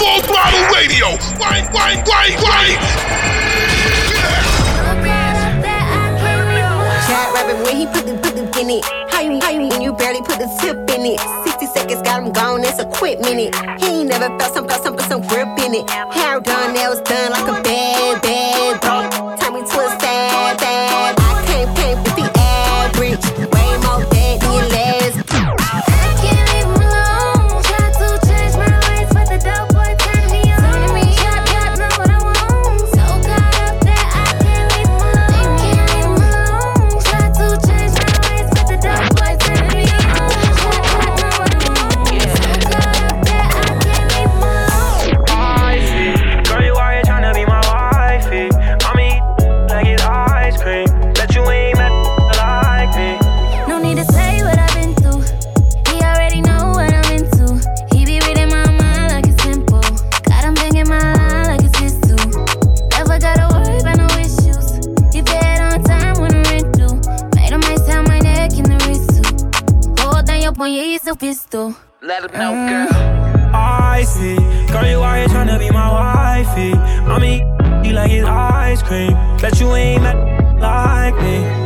Full throttle radio. Wine, wine, wine, wine. Cat rapping when he put the put the in it. How you how you when you barely put the tip in it? 60 seconds got him gone, it's a quick minute. He ain't never felt some felt some felt some grip in it. Hair done, nails done like a bad, bad bro. let him know, mm. girl. I see. Girl, you out here trying to be my wifey. Mommy, you like it ice cream. Bet you ain't met like me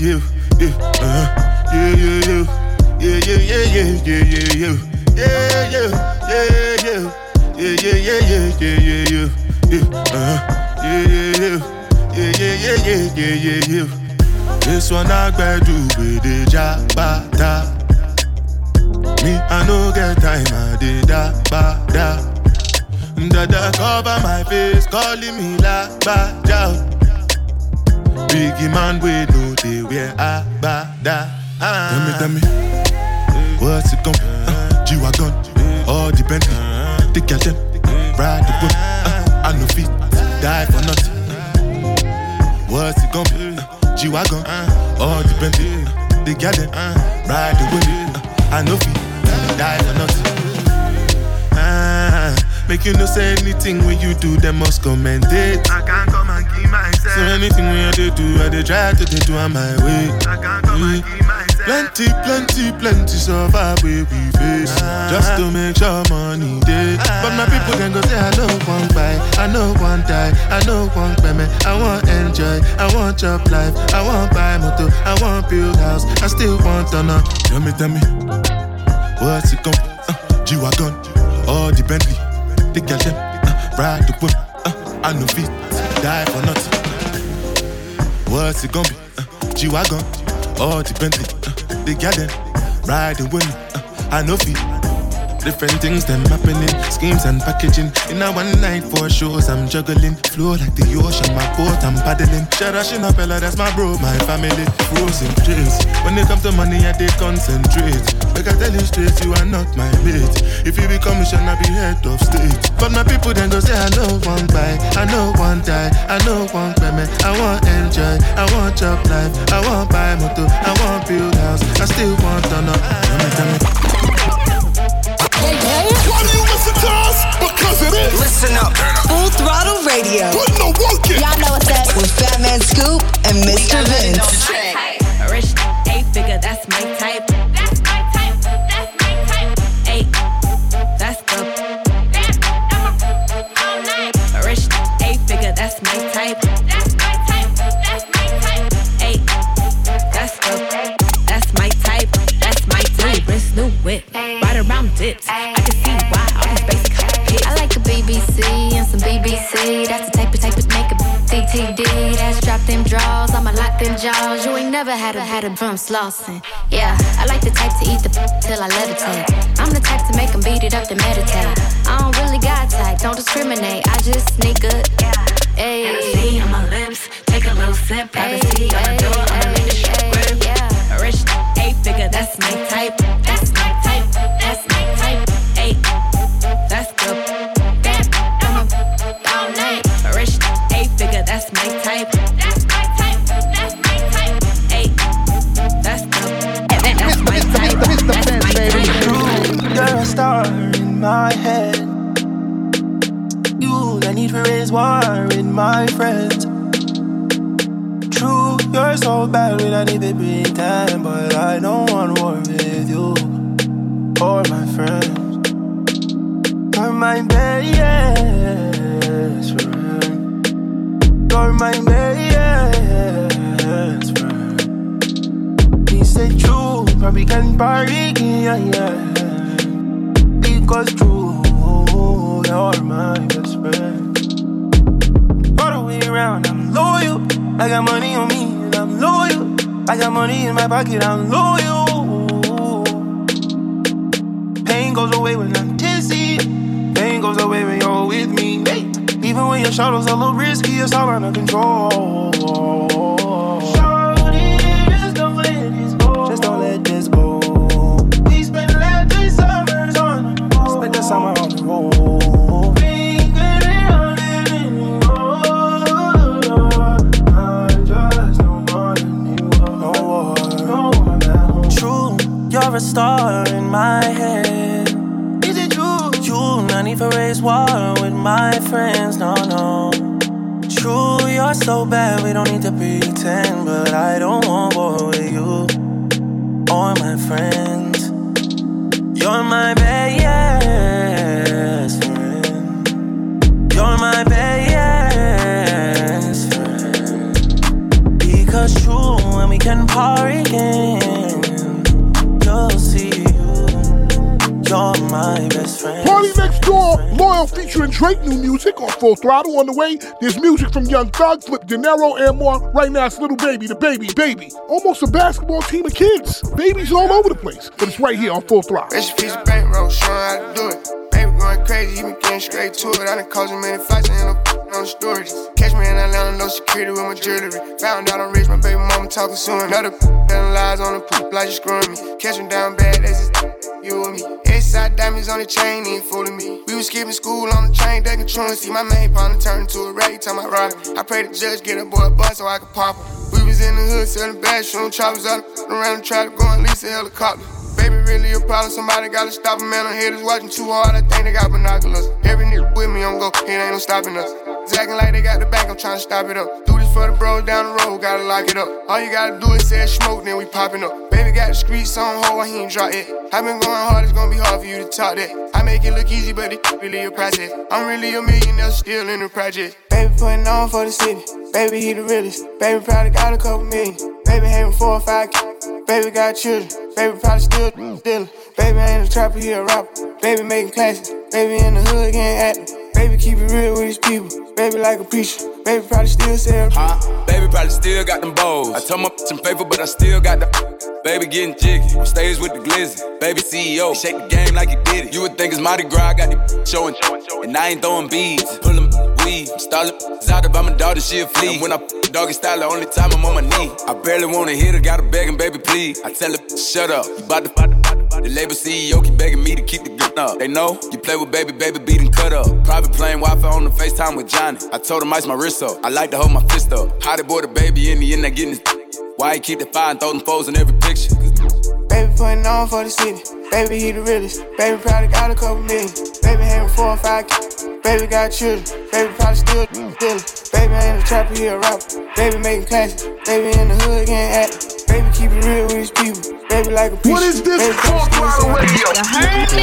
yeah, yeah. Uh, yeah, yeah, yeah. Yeah, yeah, yeah, yeah, yeah, yeah, yeah. Yeah, yeah, yeah, yeah. Yeah, yeah, yeah, yeah, yeah, yeah, yeah. Yeah, uh, yeah, yeah, yeah. Yeah, yeah, yeah, yeah, yeah, yeah. This one I gotta do with the jabata. Me, I no get time, I did da ba da. Dada cover my face, calling me la ba da. Biggie man, we know they wear a ba da. Tell me, tell me, what's it gon' be? Uh, G-Wagon, all the Bentley, the girl them, ride the whip. Uh, I no fit, die for nothing. What's it gon' be? Uh, G-Wagon, all the Bentley, the girl them, ride the whip. Uh, I no fit, die for nothing. Ah, make you no say anything when you do, them must commend it. I can't So anything when I do, I dey try to do on my way. I can't come and. Plenty, plenty, plenty survive where we face. Just to make sure money day But my people then go say I know one buy, I know one die, I know one payment I want enjoy, I want job life I want buy motor, I want build house I still want to know Tell me, tell me? What's it be? Uh, G-Wagon, all the Bentley. The girl them, uh, ride the whip uh, I no fit, die for nothing What's it gonna be? Uh, G-Wagon, all the Bentley uh, The girl them, ride the whip uh, I know fit Different things them happening, schemes and packaging. In a one night for shows, I'm juggling. Flow like the ocean, my boat, I'm paddling. Sharashin Appella, that's my bro, my family. Frozen dreams. When it comes to money, I they concentrate. Like I tell you straight, you are not my mate. If you become a I be head of state. But my people then go say, I know one buy, I know one die, I know one payment. I want enjoy, I want job life, I want buy motor, I want build house, I still want to know. Tell me, tell me. Why do you listen to us? Because it is. Listen up. Full Throttle Radio. Putting the work in. Y'all know what's up. With Fatman Scoop and Mr. Vince. Rich, eight figure, that's my type. That's my type. That's my type. Eight, that's the. Rich, eight figure, that's my type. That's my type. That's my type. Eight, that's the. That's my type. That's my type. Wrist new whip, right around dips. I can see why all these basic hits. I like a BBC and some BBC. That's the type of type of make a DTD. That's drop them draws, I'ma lock them jaws. You ain't never had a had a drum slossing. Yeah, I like the type to eat the till I levitate. I'm the type to make them beat it up to meditate. I don't really got type, don't discriminate. I just sneak good. Hey, Hennessy on my lips, take a little sip. Privacy on the door, I'ma make the shit yeah. Rich, eight figure, that's my type. That's my type. That's my type. Eight, that's the. Bam, I'm a all night. Rich, eight figure, that's my type. That's my type. That's my type. Eight, that's the. That's my type. That's my type. You're a star in my head. You, I need to raise war in my friends. True, you're so bad when I need to pretend, but I don't want war with you or my friends. You're my best friend. You're my best friend. He said true, probably can party, yeah, yeah. Because true, you're my best friend. All the way around, I'm loyal. I got money on me and I'm loyal. I got money in my pocket, I'm loyal. Pain goes away when I'm dizzy. Pain goes away when you're with me. Hey. Even when your shadow's a little risky, it's all under control. Shorty, just don't let this go. Just don't let this go. We spent last three summers on the road. Spent the summer on the road. Ain't getting on it anymore. I just don't want any more. No more. No more now. True, you're a star in my head. For raise war with my friends. No, no. True, you're so bad, we don't need to pretend. But I don't want war with you or my friends. You're You're my best friend. You're my best friend. Because true, when we can party again, you're my best friend. Party next door, Loyal featuring Drake, new music on full throttle on the way. There's music from Young Thug, Flip De Niro, and more. Right now, it's Lil Baby, DaBaby, baby. Almost a basketball team of kids. Babies all over the place, but it's right here on full throttle. Rich piece of bankroll, showing how to do it. Baby going crazy, he been getting straight to it. I done caused him many fights, I end up on storage. Catch me in Atlanta, no security with my jewelry. Found out I'm rich, my baby mama talking soon. Another telling lies on the poop like you screwing me. Catch him down bad, that's just you and me. Side diamonds on the chain, ain't fooling me. We was skipping school on the train, they can see my main partner turn into a rag, time I ride. I pray the judge get a boy a bus so I could pop him. We was in the hood selling bad, shooting choppers out around the trap, going lease a helicopter. Baby, really a problem, somebody gotta stop him, man. I'm haters watching too hard, I think they got binoculars. Every nigga with me, I'm go, it ain't no stopping us. Acting like they got the bank, I'm trying to stop it up. Do this for the bros down the road, gotta lock it up. All you gotta do is say smoke, then we popping up. Baby got the streets on hold, he ain't drop it. i been going hard, it's gonna be hard for you to talk that. I make it look easy, but it really a process. I'm really a millionaire, still in the project. Baby putting on for the city. Baby, he the realest. Baby probably got a couple million. Baby having four or five kids. Baby got children. Baby probably still stealing. Baby ain't a trapper, he a rapper. Baby making classics. Baby in the hood getting active. Baby keep it real with these people. Baby like a preacher. Baby probably still sell. Huh? Baby probably still got them bows. I told my I'm faithful, but I still got the. Baby getting jiggy. On stage with the glizzy. Baby CEO. Shake the game like he did it. You would think it's Mardi Gras. I got the showing. And I ain't throwing beads. Pullin' weed. I'm stalling. Out if I'm daughter, she a flea. And when I doggy style, the only time I'm on my knee. I barely wanna hit her. Gotta beg baby, please. I tell her, shut up. You bout to. The label CEO keep begging me to keep the gun up. They know you play with baby, baby, beating cut up. Private plane, Wi Fi on the FaceTime with Johnny. I told him ice my wrist up. I like to hold my fist up. How they boy the baby in the end, they getting his. Why he keep the fire and throw them foes in every picture? Baby putting on for the city. Baby, he the realest. Baby, probably got a couple million. Baby, having four or five kids. Baby, got children. Baby, probably still mm. stealing. Baby, ain't a trapper, he a rapper. Baby, making classics. Baby, in the hood getting active. Baby, keep it real with his people. Baby, like a piece. What is this Talk Radio?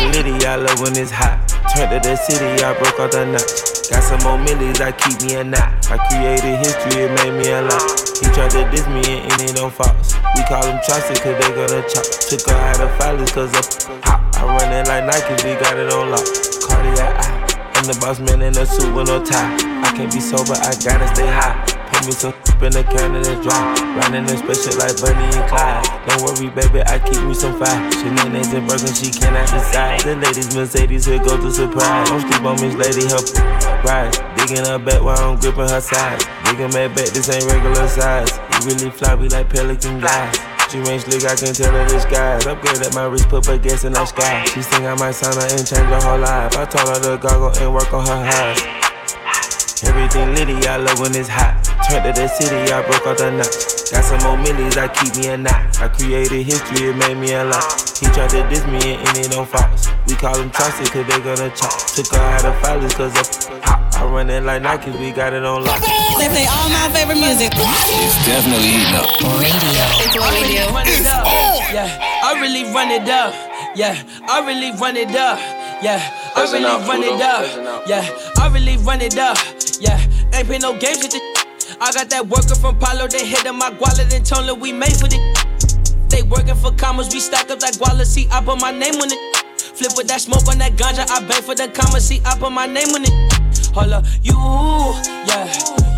Litty, I love when it's hot. Turned to the city, I broke all the nuts. Got some more millies, I keep me a knot. I created history, it made me a lot. He tried to diss me and it ain't no false. We call them chopsticks cause they gonna chop. Took her out of filers cause of hot. I run it like Nike, we got it on lock. Cardiac eye. I'm the boss man in a suit with no tie. I can't be sober, I gotta stay high. Put me some in the can and it's dry. Riding in special like Bunny and Clyde. Don't worry, baby, I keep me some fire. Shenanigans and broken, she cannot decide. The ladies, Mercedes, here go to surprise. Don't sleep on Miss Lady, help ride. Digging her back while I'm gripping her side. Digging my back, this ain't regular size. You really fly, we like pelican guys. She ain't slick, I can tell her disguise. Upgrade at my wrist, put her gas in the sky. She think I might sign her and change her whole life. I told her to goggle and work on her eyes. Everything litty, I love when it's hot. Turned to the city, I broke all the nuts. Got some more millies, I keep me a knot. I created history, it made me a lot. He tried to diss me and it on Fox. We call them Chaucer, cause they gonna chop. Took her out of filers, cause of hot. I run it like Nike, we got it on lock. They play all my favorite music. It's definitely heating up. Radio. It's what we do. It's Yeah, I really run it up. Yeah, I really run it up. Yeah, I really run it up. Yeah, I really run it up. Yeah, ain't play no games with it. I got that worker from Palo, they hit on my guala, then told we made for the. They working for commas, we stack up that guala, see, I put my name on it. Flip with that smoke on that ganja, I beg for the commas, see, I put my name on it. Hold up, you, yeah,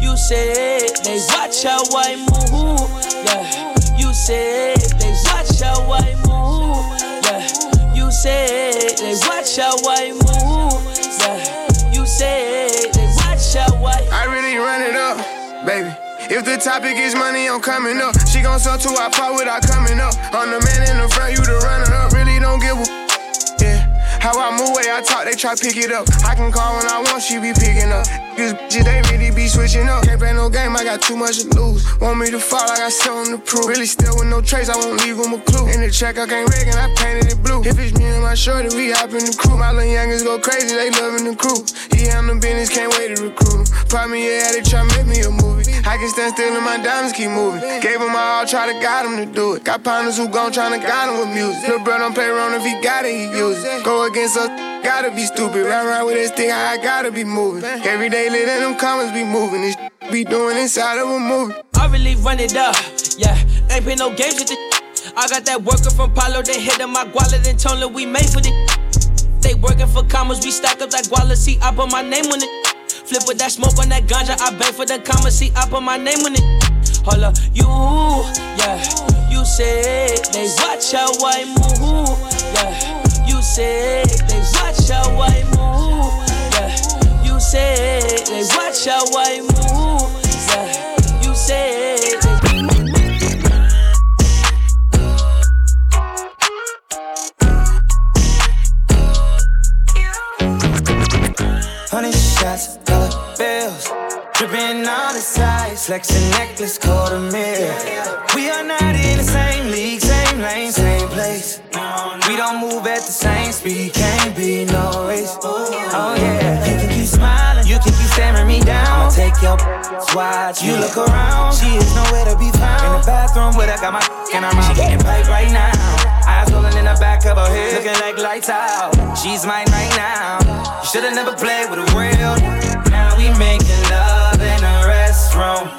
you said they watch how I move, yeah, you said they watch how I move, yeah, you said watch how I move, yeah, you said they watch how I. I really run it up, baby. If the topic is money, I'm coming up. She gon' sell to I part without coming up. I'm the man in the front, you the runner up. Really don't give a yeah. How I move, way I talk, they try pick it up. I can call when I want, she be picking up. These bitches, they really be switching up. Can't play no game, I got too much to lose. Want me to fall, I got something to prove. Really still with no trace, I won't leave them a clue. In the track, I can't rig and I painted it blue. If it's me and my shorty, we hop in the crew. My little youngins go crazy, they loving the crew. He handle business, can't wait to recruit him. Probably yeah, they try to make me a movie. I can stand still and my diamonds keep moving. Gave him my all, try to guide him to do it. Got partners who gon' tryna guide him with music. Little bro don't play around if he got it, he use it. Go against us, gotta be stupid. Run around with this thing, I gotta be moving. Every day, let them comments be moving. This be doing inside of a movie. I really run it up, yeah. Ain't been no games with this. I got that worker from Palo, they hit my guala, then told her we made for this. They working for commas, we stack up that guala, see, I put my name on it. Flip with that smoke on that ganja, I beg for the commas, see, I put my name on it. Hold up, you, yeah. You said they watch how I move, yeah. You said they watch how I move. You say they watch how I move, yeah. You say Hundred shots, dollar bills. Dripping on the sides, flexing necklace, quarter mil. We are not in the same league, same lane, same place. We don't move at the same speed, watch, you look around, she is nowhere to be found. In the bathroom where I got my and I'm She getting pipe right now. Eyes rolling in the back of her head, looking like lights out. She's mine right now. You should've never played with a real. Now we making love in a restroom.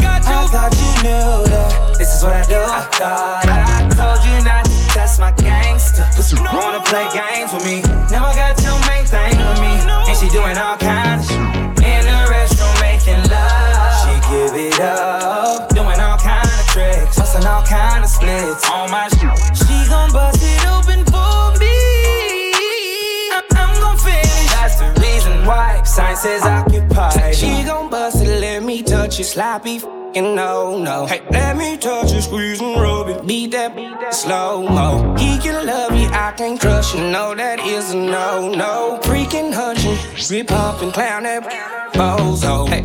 I thought you knew that this is what I do. I thought I told you not to test my gangster. Wanna play games with me? Now I got your main thing with me, and she doing all kinds of shit. It up, doing all kind of tricks, busting all kind of splits on my shit. She gon' bust it open for me. I'm, I'm gon' finish. That's the reason why sign says occupied. She gon' bust it, let me touch it, sloppy. No, no. Hey, let me touch it, squeeze and rub it. Beat that, beat that slow mo. He can love you, I can't crush you. No, that is a no, no. Freaking hunching, rip up and clown that bozo. Hey,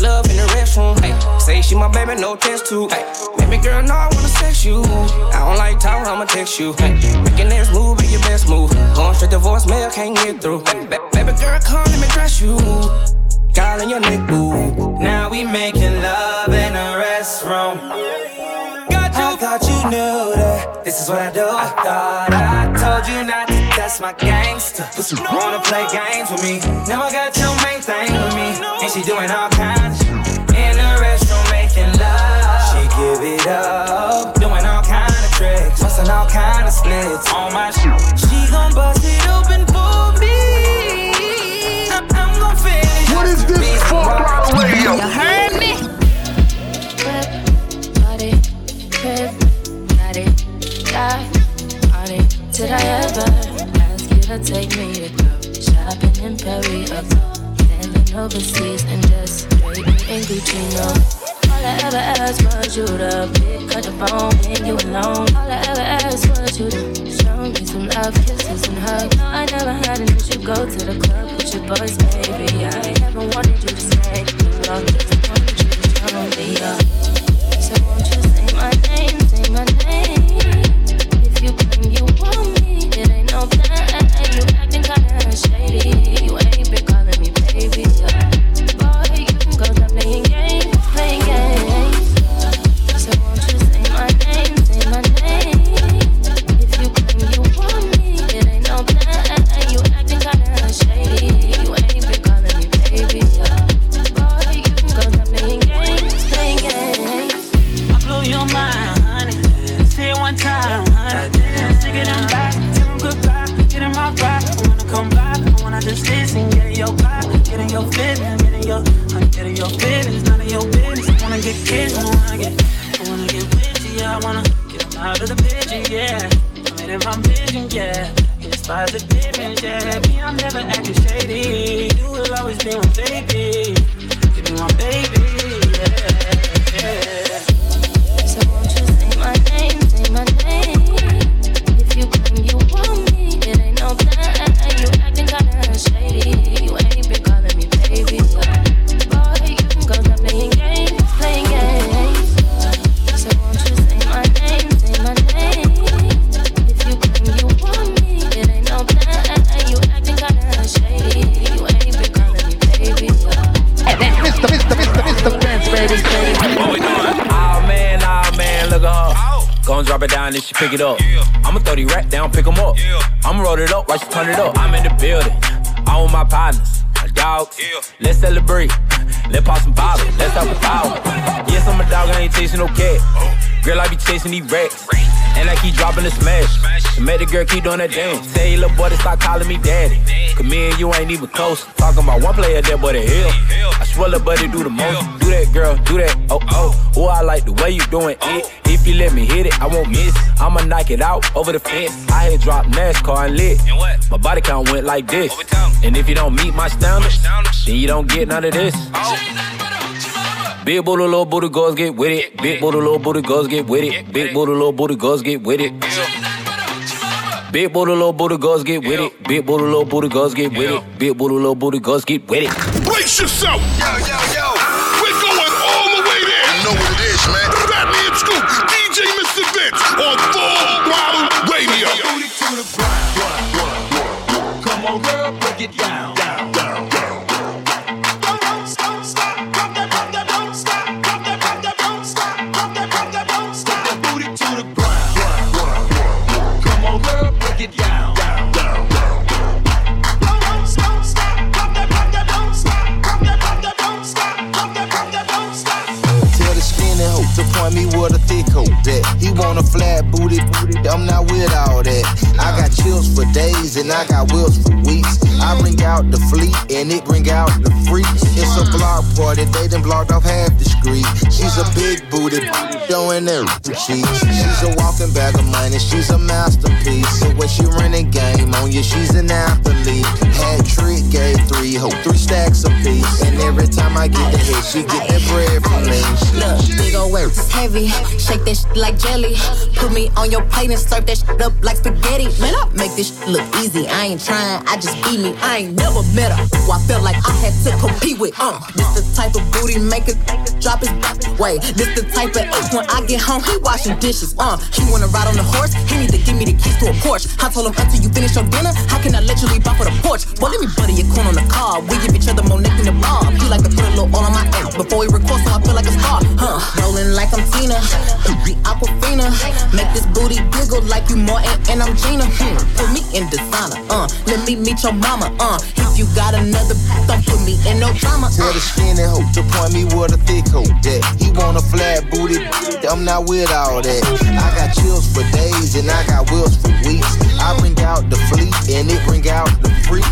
love in the restroom. Hey, say she my baby, no test tube. Hey, baby girl, no, I wanna sex you. I don't like talk, I'ma text you. Hey, making this move be your best move. Going straight to voicemail, can't get through. Ba- baby girl, come let me dress you. Calling your neck, boo. Now we making love in a restroom. Got you. I thought you knew that this is what I do. I thought I told you not to test my gangster. Wanna play games with me? Now I got your main thing with me, and she doing all kinds in the restroom making love. She give it up, doing all kind of tricks, busting all kind of splits on my shit. She gon' bust it open for me. I'm, I'm gon' finish. What is this fuck out radio? You heard me? Body, crib, body, die on. Did I ever ask you to take me to go shopping in Paris uh, or standing overseas and just straight in Gucci? No. All I ever asked was you to pick up the phone when you alone. All I ever asked was you to show me some love, kisses and hugs. No, I never had an issue. Go to the club with your boys, baby. I never wanted you to stay. I just wanted you to show me up. So won't you say my name, say my name? Kinda And make girl keep doing that dance. Say, little boy, to stop calling me daddy. Cause me and you ain't even close. Talking about one player there, boy a hill. I swear, little buddy, do the most. Do that, girl, do that. Oh, oh. Oh, I like the way you doing it. If you let me hit it, I won't miss. I'ma knock it out over the fence. I had dropped NASCAR and lit. My body count went like this. And if you don't meet my standards, then you don't get none of this. Big booty, little booty, girls get with it. Big booty, little booty, girls get with it. Big booty, little booty, girls get with it. Big booty, little booty, girls get with it. Big booty, little booty, girls get with it. Big booty, little booty, girls get with it. Brace yourself. Yo, yo, yo. We're going all the way there. You know what it is, man. Fatman Scoop, DJ Mr. Vince on Full Throttle Radio. Come on, girl, break it down. down, down, Bet he want a flat booty, booty. I'm not with all that. I got chills for days and I got wheels for weeks. I bring out the fleet and it bring out the freaks. It's a block party, they done blocked off half the street. She's a big booty, showing them cheeks. She's a walking bag of money, she's a masterpiece. So when she running game on you, she's an athlete. Had trick, gave three, hope three stacks a piece. And every time I get the hit, she get that bread from me. Look, big ol' work heavy. Shake that shit like jelly. Put me on your plate and serve that shit up like spaghetti. Man, I make this shit look easy. I ain't trying, I just be me. I ain't never met her. Who I felt like I had to compete with. Uh, this the type of booty make it drop his Wait, this the type of ace when I get home, he washing dishes. Uh, he wanna ride on the horse, he need to give me the keys to a Porsche. I told him until you finish your dinner, how can I let you leave off for the porch? Well, let me butter your corn on the car. We give each other more neck than the bar. He like to put a little oil on my ass before he records, so I feel like a star. Huh, rolling like I'm Tina, the Aquafina. Make this booty giggle like you Martin and I'm Gina. Hmm, put me in designer. Uh, let me meet your mama. Uh, if you got another, don't put me in no drama. Tell the skinny hoe to point me with a thick hoe. That he want a flat booty, I'm not with all that. I got chills for days and I got wheels for weeks. I bring out the fleet and it bring out the freak.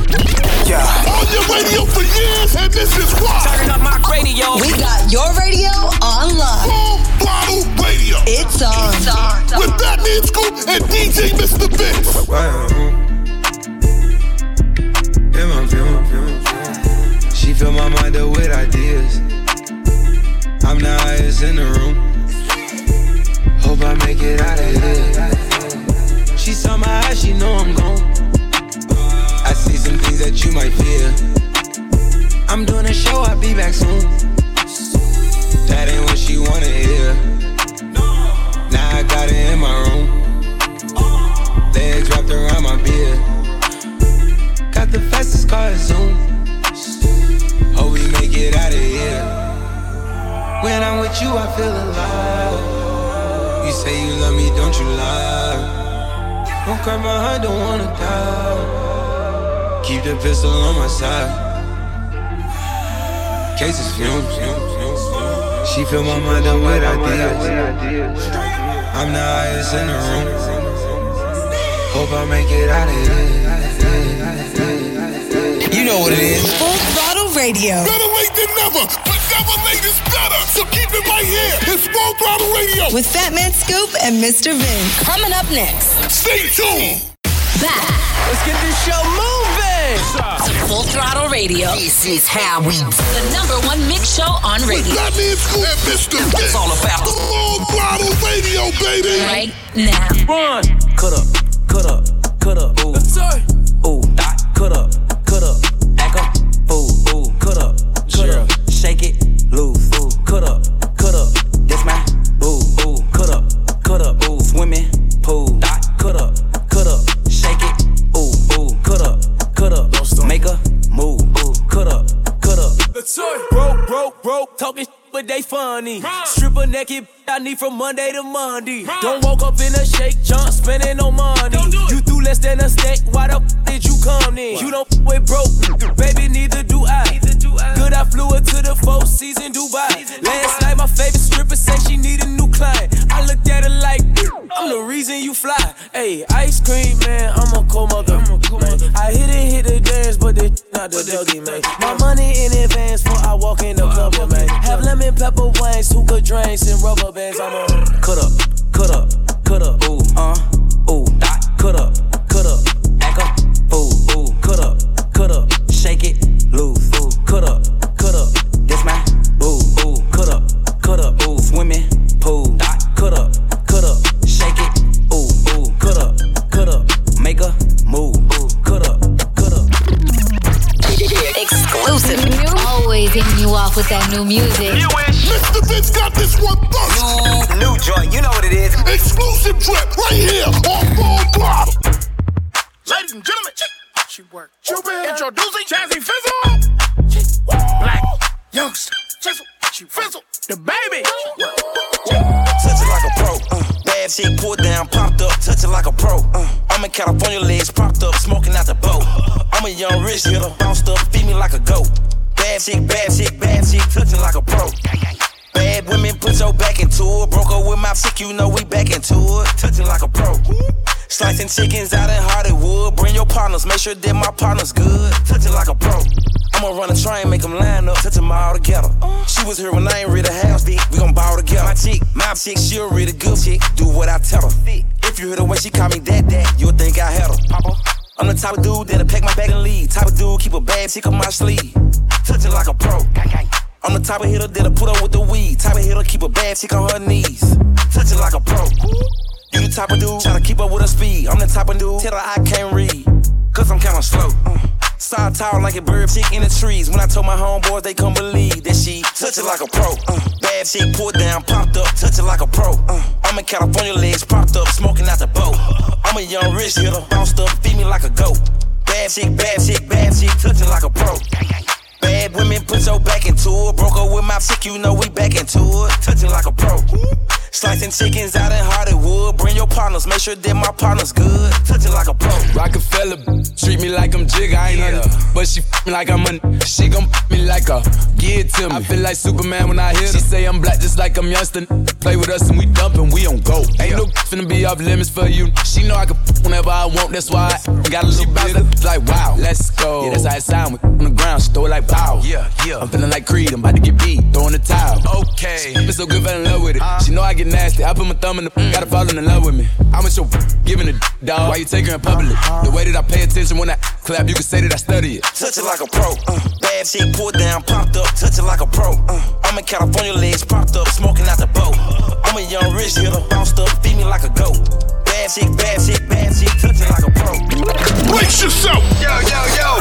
Yeah. On your radio for years, and this is why. Turning up my radio. We got your radio online. Full Throttle Radio. It's on. It's on. With Fatman Scoop and DJ Mr. Vince. She fill my mind up with ideas. I'm the highest in the room. Hope I make it out of here. She saw my eyes, she know I'm gone. I see some things that you might fear. I'm doing a show, I'll be back soon. That ain't what she wanna hear. Now I got it in my room. Legs wrapped around my beard. Got the fastest car Zoom. Hope we make it out of here. When I'm with you, I feel alive. You say you love me, don't you lie? Don't cry my heart, don't wanna die. Keep the pistol on my side. Cases fumes. She fill my mind up with ideas. I'm the highest in the room. Hope I make it out of here. You know what it is. Full throttle radio. Better late than never, but never late is better. So keep it right here. It's Full Throttle Radio. With Fatman Scoop and Mr. Vince. Coming up next. Stay tuned. Back Let's get this show moving. To Full Throttle Radio. This is how we The number one mix show on With radio. Fatman Scoop and Mr. Vince. It's all about the Full Throttle Radio, baby. Right now. Run. Cut up, cut up, cut up. Ooh, ooh, dot, cut up, cut up. Naked, I need from Monday to Monday. Don't woke up in a shake, jump, spending no chickens out in Hollywood. Bring your partners, make sure that my partner's good. Touching like a pro. I'ma run a train, make them line up, touch them all together. She was here when I ain't read a house, dick. We gon' ball together. My chick, my chick, she a really good chick. Do what I tell her. If you hear the way she call me dad, dad, you'll think I had her. I'm the type of dude that'll pack my bag and leave. Type of dude keep a bad chick on my sleeve. Touch it like a pro. I'm the type of hitter that'll put up with the weed. Type of hitter keep a bad chick on her knees. Touch it like a pro. You the type of dude tryna keep up with her speed. I'm the type of dude tell her I can't read. Cause I'm kinda slow. Uh, Side tall like a bird chick in the trees. When I told my homeboys, they couldn't believe that she touch it like a pro. Uh, bad chick pulled down, popped up, touch it like a pro. Uh, I'm in California, legs propped up, smoking out the boat. I'm a young rich hitter, bounced up, feed me like a goat. Bad chick, bad chick, bad chick, touch it like a pro. Bad women, put your back into it. Broke her with my chick, you know we back into it. Touching like a pro. Slicing chickens out in Hollywood. Bring your partners, make sure that my partner's good. Touching like a pro. Rockefeller, treat me like I'm Jigga, I ain't nothing. But she f me like I'm a She gon' f me like a Give it to me. I feel like Superman when I her. She say I'm black just like I'm youngster. Play with us and we dumpin', we on go. Ain't no finna be off limits for you. She know I can f whenever I want, that's why I got a little bigger. Like wow, let's go. Yeah, that's how it sound. We on the ground, she throw it like pow. Yeah, yeah. I'm feeling like Creed, I'm about to get beat, throwing the towel. Okay. Been so good, fell in love with it. She know I get nasty. I put my thumb in the gotta fall in love with me. I'm with your giving a dog. Why you take her in public? The way that I pay attention when I clap, you can say that I study it. Touch it like a pro. Uh, bad chick pulled down, popped up, touch it like a pro. Uh, I'm in California, legs propped up, smoking out the boat. I'm a young rich hitter, bounced up, feed me like a goat. Bad chick, bad chick, bad chick, touch it like a pro. Brace yourself. Yo, yo, yo.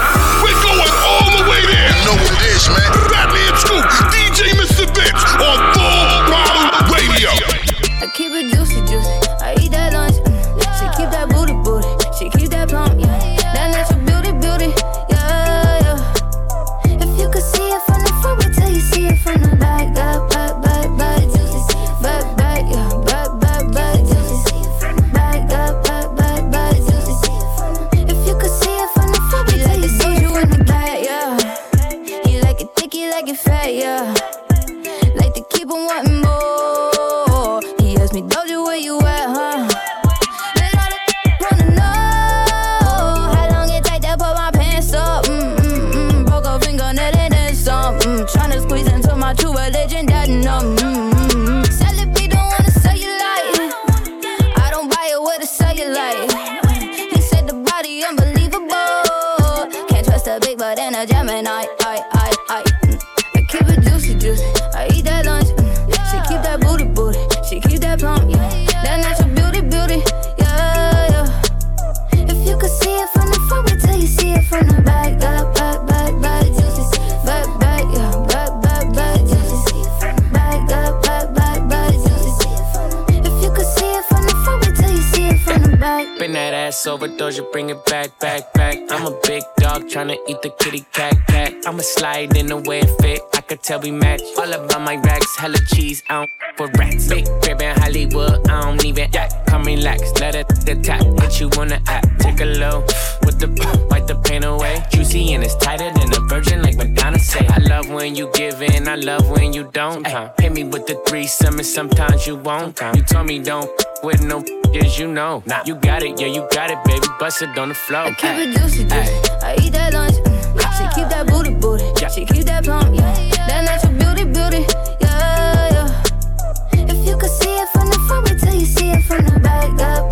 Ass over, Doja, bring it back, back, back. I'm a big dog tryna eat the kitty cat, cat. I'ma slide in the way it fit. I could tell we match. All about my racks, hella cheese, I don't for rats. Big crib in Hollywood, I don't even act. Come relax, let it attack. Hit you on the app, take a low with the wipe the pain away. Juicy and it's tighter than a virgin, like Madonna say. I love when you give in, I love when you don't. Ay, hit me with the threesome, and sometimes you won't. You told me don't with no as you know. Nah. You got it, yeah, you got it, baby. Bust it on the floor. I keep it juicy, juicy. I eat that lunch. mm. She keep that booty, booty. Yeah. She keep that plump, yeah. That natural beauty, beauty, yeah, yeah. If you could see it from the front, wait till you see it from the back, back,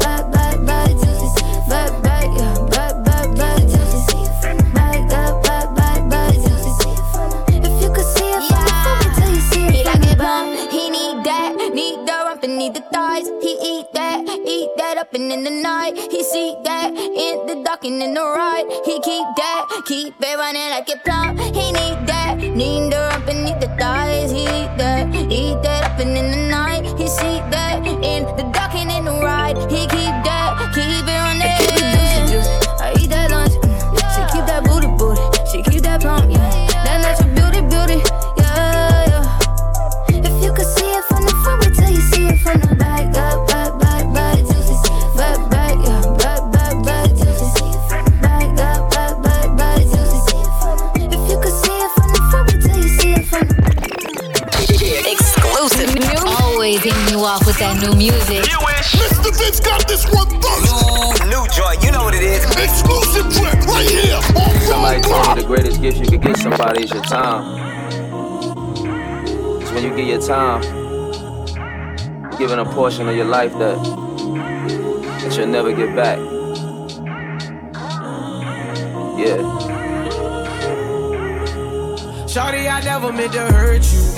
up in the night. He see that in the dark and in the right. He keep that, keep it running like a plump. He need that, need the and need the thighs. He eat that, eat that up and in the night. He see that in the dark and in the right. He keep that, new music. Mr. Vince got this one first. New, new joint, you know what it is. Exclusive track right here. on Somebody told me the greatest gift you could give somebody is your time. It's when you give your time, you're giving a portion of your life that that you'll never get back. Yeah. Shawty, I never meant to hurt you.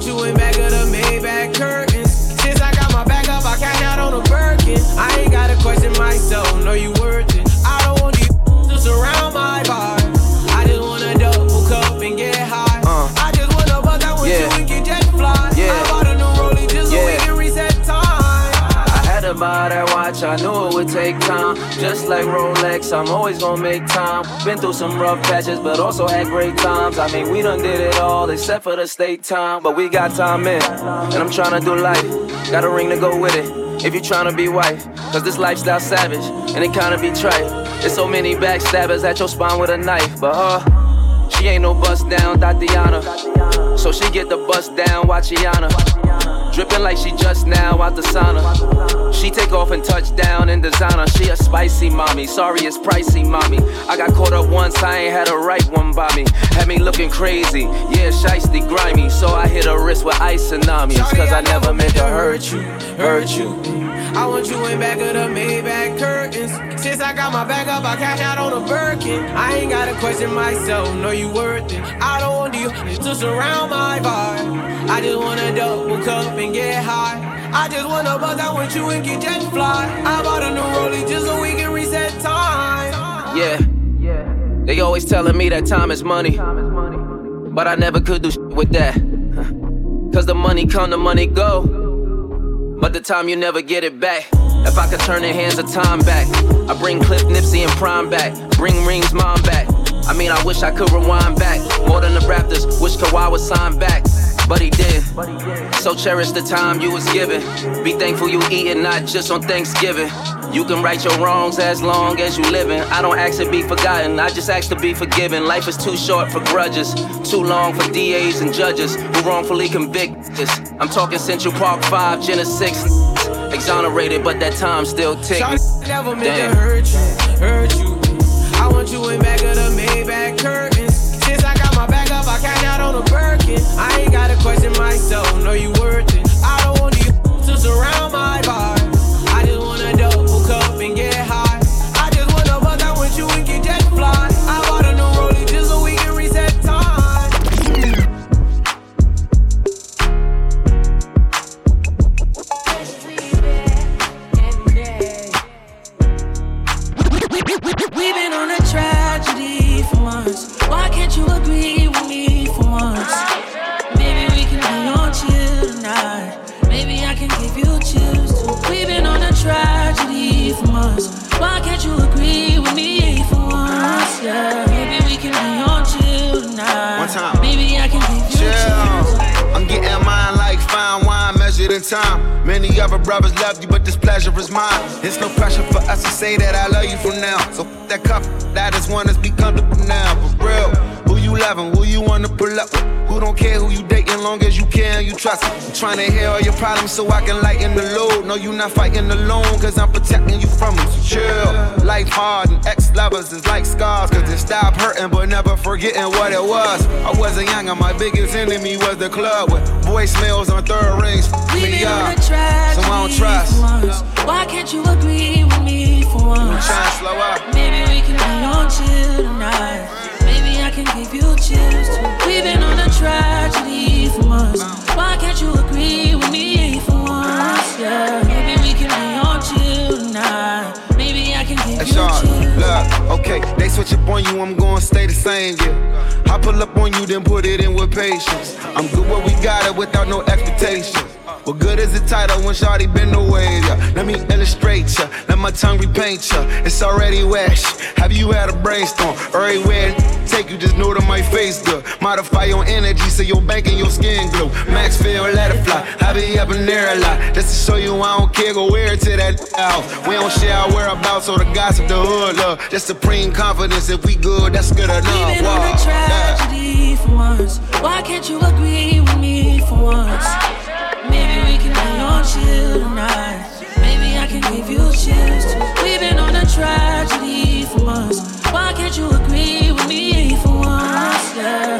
Want you in back of the Maybach curtains. Since I got my back up, I count out on a Birkin. I ain't gotta question myself, know you worth it. I don't want these to surround my bar. Buy that watch, I knew it would take time. Just like Rolex, I'm always gonna make time. Been through some rough patches, but also had great times. I mean, we done did it all except for the state time. But we got time in, and I'm trying to do life. Got a ring to go with it. If you tryna be wife, cause this lifestyle savage, and it kinda be trite. There's so many backstabbers at your spine with a knife, but huh, she ain't no bust down Tatiana. So she get the bust down, Wachiana. Dripping like she just now out the sauna. She take off and touch down in designer. She a spicy mommy. Sorry, it's pricey, mommy. I got caught up once, I ain't had a right one by me. Had me looking crazy. Yeah, shiesty, grimy. So I hit her wrist with ice tsunamis. Cause I never meant to hurt you, hurt you. I want you in back of the Maybach curtains. Since I got my back up, I cash out on a Birkin. I ain't gotta question myself, know you worth it. I don't want you to surround my vibe. I just wanna double cup and get high. I just wanna buzz out with you and get jet fly. I bought a new rollie just so we can reset time. Yeah. They always telling me that time is money. But I never could do with that. Cause the money come, the money go. But the time you never get it back. If I could turn the hands of time back, I bring Cliff Nipsey and Prime back. Bring Ring's mom back. I mean, I wish I could rewind back. More than the Raptors, wish Kawhi would sign back. But he did. So cherish the time you was given. Be thankful you eating, not just on Thanksgiving. You can right your wrongs as long as you living. I don't ask to be forgotten, I just ask to be forgiven. Life is too short for grudges, too long for DAs and judges who wrongfully convict us. I'm talking Central Park 5, Jena 6. Exonerated, but that time still. Shawty never meant Damn. to hurt you, hurt you. I want you in back of the Maybach curtains. Since I got my back up, I cash out on a Birkin. I ain't gotta question myself, know you worth it. I don't want you to surround trying to hear all your problems so I can lighten the load. No, you not fighting alone, cause I'm protecting you from them. So chill. Life hard and ex lovers is like scars, cause it stop hurting, but never forgetting what it was. I wasn't young, and my biggest enemy was the club with voicemails on third rings. We've Me been on up. a So I don't trust. once. Why can't you agree with me for I'm once? trying to slow up. Maybe we can be on chill tonight. Can give you chills too. We've been on a tragedy for once. Why can't you agree with me for once? Yeah. Maybe we can be on chill tonight. Maybe I can give Hey, you chills. look, okay, they switch up on you, I'm gonna stay the same, yeah. I pull up on you, then put it in with patience. I'm good where we got it without no expectations. What good is the title when Shawty been away? Yeah. Let me illustrate ya, let my tongue repaint ya. It's already wet. Have you had a brainstorm? Everywhere take you, just know that my face good. Modify your energy so your bank and your skin glow. Max feel, let it fly. I be up in there a lot. Just to show you I don't care, go wear it to that house. We don't share our whereabouts or the gossip, the hood love. Just supreme confidence. If we good, that's good enough. We've on a tragedy for once. Why can't you agree with me for once? On chill tonight. Maybe I can give you chills. We've been on a tragedy for once. Why can't you agree with me for once? Yeah.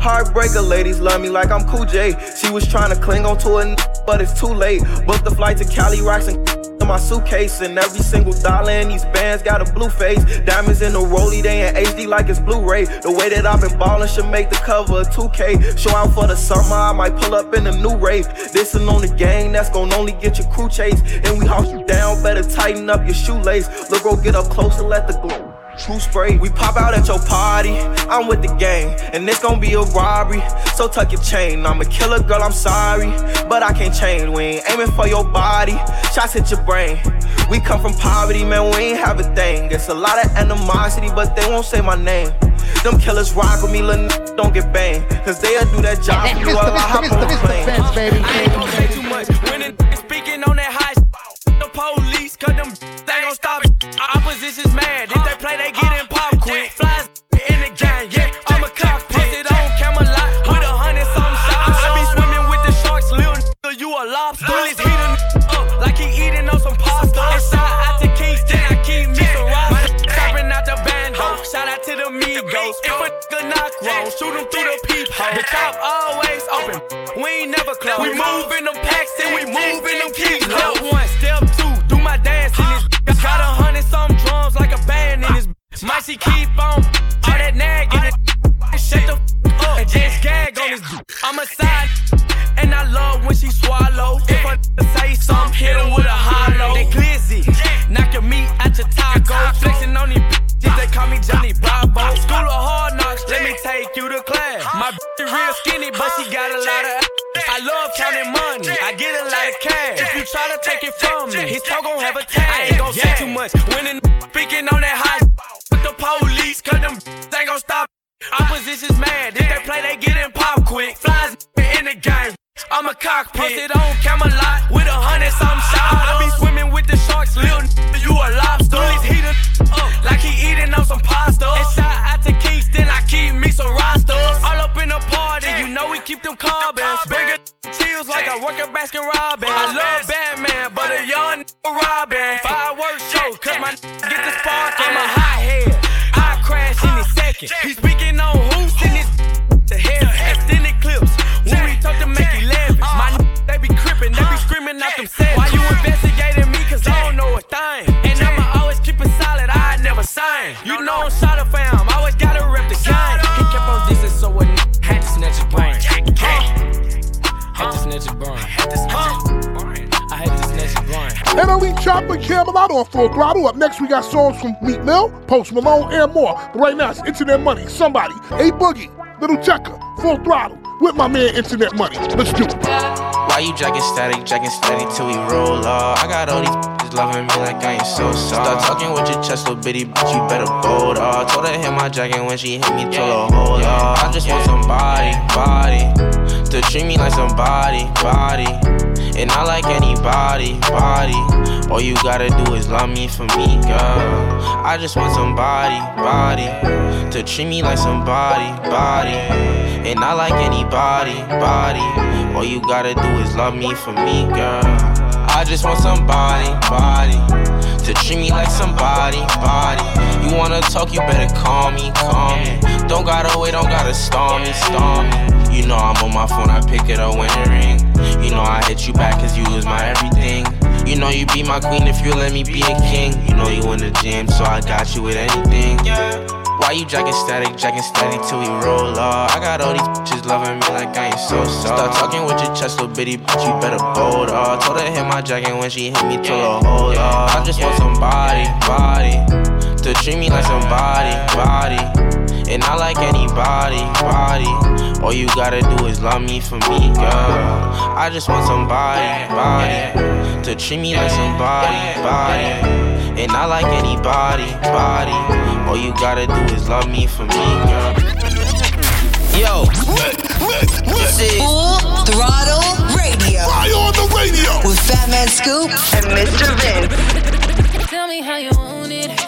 Heartbreaker ladies love me like I'm Cool J. She was trying to cling on to n- but it's too late. Booked the flight to Cali, rocks and my suitcase. And every single dollar in these bands got a blue face. Diamonds in the rollie, they in HD like it's Blu-ray. The way that I've been ballin' should make the cover of 2K. Show out for the summer, I might pull up in a new rave. This and on the gang, that's gon' only get your crew chase. And we house you down, better tighten up your shoelace. Look, go get up close and let the glow. True spray, we pop out at your party. I'm with the gang, and it's gonna be a robbery. So tuck your chain. I'm a killer girl, I'm sorry, but I can't change. We ain't aiming for your body, shots hit your brain. We come from poverty, man, we ain't have a thing. It's a lot of animosity, but they won't say my name. Them killers rock with me, little n- don't get banged. Cause they'll do that job for me while I hop on the plane. I ain't gon' say too much. When the speaking on that high, the police, cause them they gon' stop. It. Opposition's mad. If they play, they get in pop quick. Flies in the gang, yeah. I'm a cock, posted on Camelot with a hundred some shots. I be swimming with the sharks, little nigga, you a lobster. Bullets heat up like he eating on some pasta. Inside out to Kingston, I keep me some rocks. Trapping out the bando. Shout out to the Migos. If a nigga knock wrong, shoot him through the peephole. The top always open. We ain't never close. We move in them packs and we move in them keys. She keep on all that nagging and shut the up and just gag on this. bitch. I'm a side and I love when she swallow. If nigga say something, hit him with a hollow. They glizzy, knock your meat out your taco. Flexing on these bitches, they call me Johnny Bravo. School of hard knocks, let me take you to class. My bitch is real skinny, but she got a lot of. I love counting money, I get a lot of cash. If you try to take it from me, his talk gon' have a tag. I ain't gon' say too much. When the speaking on that high the police, cause them ain't gon' stop. Opposition's mad, if they play, they get in pop quick. Flies in the game. I'm a cockpit. Posted on Camelot with a hundred some shots. I be swimming with the sharks, little you a lobster. Bullies heat up like he eating on some pasta. Inside out to Kingston, I keep me some rosters. All up in the party, you know we keep them carbons. Bigger chills like I work at Baskin Robbins. I love Batman, but a young Robin. Fireworks show, cause my get the spark. I'm a hot head, I crash he speaking on who's in his to hell. Extended clips. When we talk to make you lavish. My n- they be crippin', they be uh. screaming out them sales. Why you investigating me? Cause I don't know a thing. And I'ma always keep it solid, I never sign. You know I'm shot a fam, always gotta rep And NLE Choppa Camelot on Full Throttle. Up next, we got songs from Meek Mill, Post Malone, and more. But right now, it's Internet Money, Somebody, A Boogie, Lil Tecca, Full Throttle, with my man Internet Money. Let's do it. Why you jacking static, jacking steady till we roll off? I got all these bitches loving me like I ain't so soft. Start talking with your chest, little bitty bitch, you better bold off. Told her hit my jacket when she hit me, told her hold off. I just want somebody, body, to treat me like somebody, body. And I like anybody, body. All you gotta do is love me for me, girl. I just want somebody, body, to treat me like somebody, body. And I like anybody, body. All you gotta do is love me for me, girl. I just want somebody, body, to treat me like somebody, body. You wanna talk, you better call me, call me. Don't gotta wait, don't gotta storm me, storm me. You know I'm on my phone, I pick it up when it ring. You know I hit you back cause you was my everything. You know you be my queen if you let me be a king. You know you in the gym, so I got you with anything. Why you jacking static, jacking steady till we roll off? I got all these bitches loving me like I ain't so soft. Start talking with your chest, little bitty bitch, you better bold off. Told her hit my jacket when she hit me, told her hold off. I just want somebody, body, to treat me like somebody, body. And I like anybody, body. All you gotta do is love me for me, girl. I just want somebody, body, to treat me like somebody, body. And I like anybody, body. All you gotta do is love me for me, girl. Yo, this is Full Throttle Radio. Fire on the radio. With Fatman Scoop and Mr. Vince. Tell me how you want it,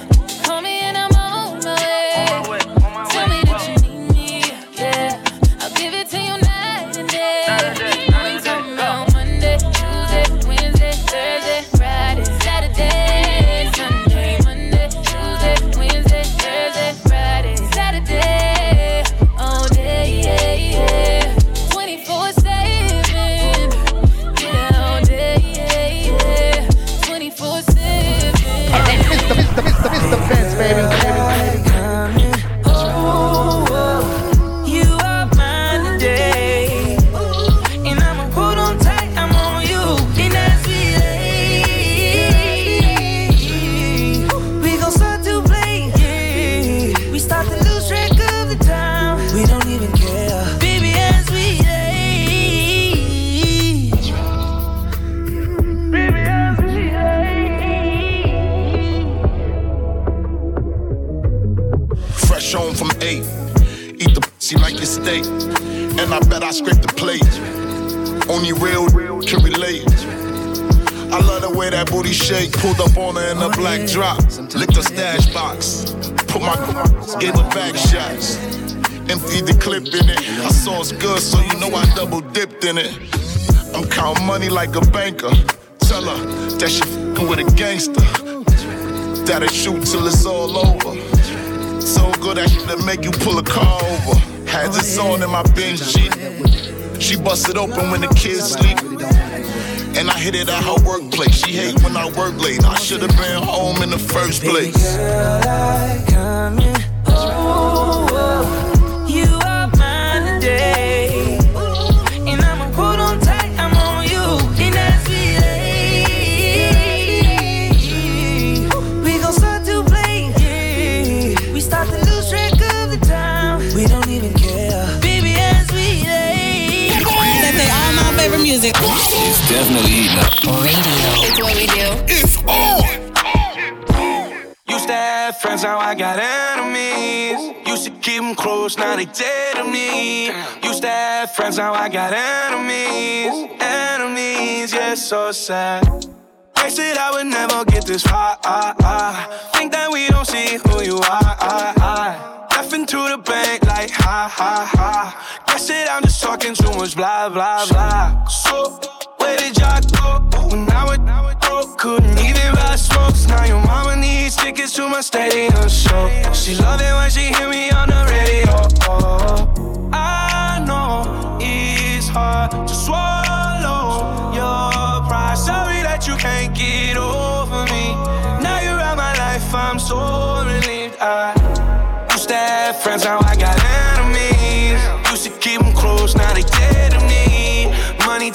Pulled up on her in a black drop. Licked the stash box. Put my gave her back shots. Emptied the clip in it. I saw it's good, so you know I double dipped in it. I'm counting money like a banker. Tell her that she fing with a gangster. That'll shoot till it's all over. So good that shit make you pull a car over. Had this on in my binge Jeep. She busted open when the kids sleep. And I hit it at her workplace. She hate when I work late. I should have been home in the first place. Baby Girl, I coming over. Radio. It's what we do. It's on. Used to have friends, now I got enemies. Used to keep them close, now they dead to me. Used to have friends, now I got enemies. Enemies, yeah, so sad. They said I would never get this far. Think that we don't see who you are. Laughing to the bank like ha ha ha. Guess that I'm just talking too much blah blah blah. So where did y'all go when I was broke? Couldn't even buy smokes. Now your mama needs tickets to my stadium show. She love it when she hear me on the radio. I know it's hard to swallow your pride. Sorry that you can't get over me. Now you're out my life, I'm so relieved. I used to have friends, now I got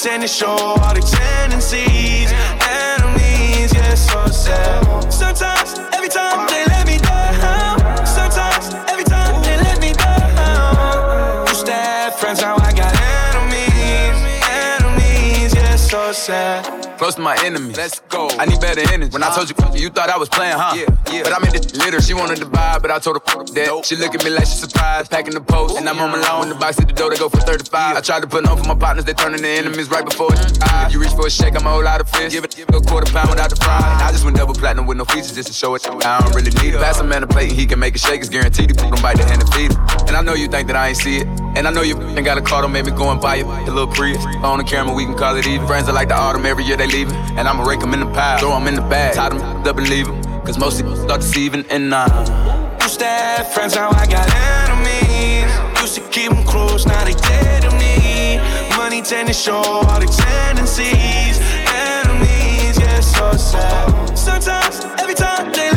Money it show all the tendencies. Enemies, yeah, so sad. Sometimes, every time they let me down. Sometimes, every time they let me down. Used to have friends, now I got enemies. Enemies, yeah, so sad. Close to my enemies. Let's go. I need better energy. When I told you, you thought I was playing, huh? Yeah, yeah. But I made this litter. She wanted to buy, but I told her fuck that. Nope. She look at me like she surprised. Packing the post, and I'm home alone. In the box at the door, they go for 35. I tried to put on for my partners, they turning to enemies right before it's If you reach for a shake, I'm a whole lot of fish. Give it, give it a quarter pound without the fry. And I just went double platinum with no features just to show it. I don't really need it. Pass a man a plate and he can make a shake. It's guaranteed. He gon' bite the hand and feed it. And I know you think that I ain't see it. And I know you ain't got a car, don't make me go and buy it. A little Prius. On the camera, we can call it even. Friends are like the autumn, every year they leaving. And I'ma rake them in the pile, throw them in the bag. Tie them up and leave them. Cause most of start deceiving and uh. Used to have friends, now I got enemies. Used to keep them close, now they dead to me. Money tend to show all the tendencies. Enemies, yeah, so sad. Sometimes, every time they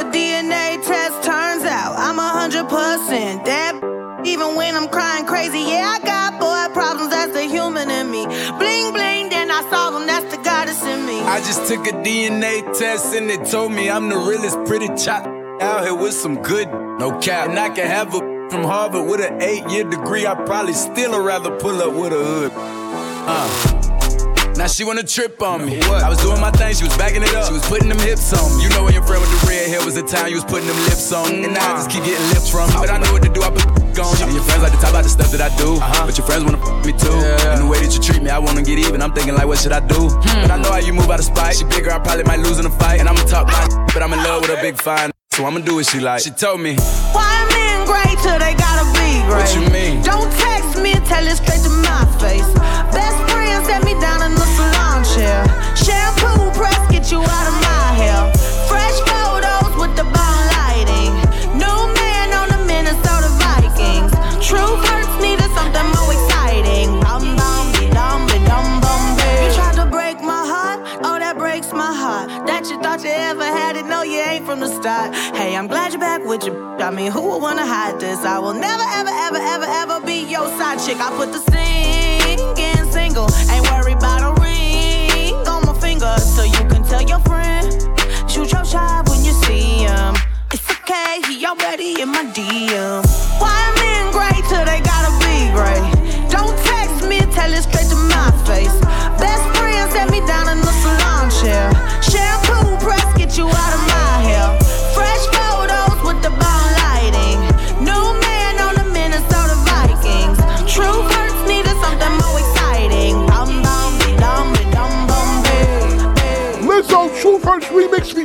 a DNA test, turns out I'm a hundred percent that. Even when I'm crying crazy, yeah, I got boy problems, that's the human in me. Bling bling, then I solve them, that's the goddess in me. I just took a DNA test and it told me I'm the realest pretty chop out here with some good, no cap. And I can have a from Harvard with an eight year degree. I probably still rather pull up with a hood. Uh. Now she wanna trip on me. I was doing my thing, she was backing it up. She was putting them hips on me. You know when your friend with the red hair was the time you was putting them lips on. And now I just keep getting lips from me. But I know what to do, I put on you. And your friends like to talk about the stuff that I do. Uh-huh. But your friends wanna f me too. And the way that you treat me, I wanna get even. I'm thinking like, what should I do? Hmm. But I know how you move out of spite. She bigger, I probably might lose in a fight. And I'ma talk my but I'm in love with a big fine. So I'ma do what she like. She told me, Why men great till they gotta be great? What you mean? Don't text me, and tell it straight to my face. Best with your. I mean, who would wanna hide this? I will never, ever, ever, ever, ever be your side chick. I put the singing single, ain't worried about a ring on my finger, so you can tell your friend. Shoot your shot when you see him. It's okay, he already in my DM. Why men great till they gotta be great? Don't text me, tell it straight to my face. Best friend set me down in the salon chair.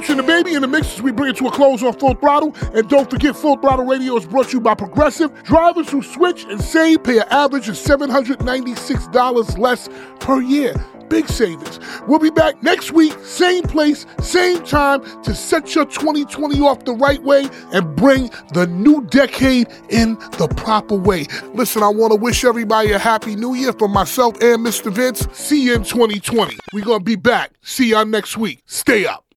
Featuring DaBaby in the mixes. We bring it to a close on Full Throttle. And don't forget, Full Throttle Radio is brought to you by Progressive. Drivers who switch and save pay an average of $796 less per year. Big savings. We'll be back next week, same place, same time, to set your 2020 off the right way and bring the new decade in the proper way. Listen, I want to wish everybody a happy new year from myself and Mr. Vince. See you in 2020. We're going to be back. See y'all next week. Stay up.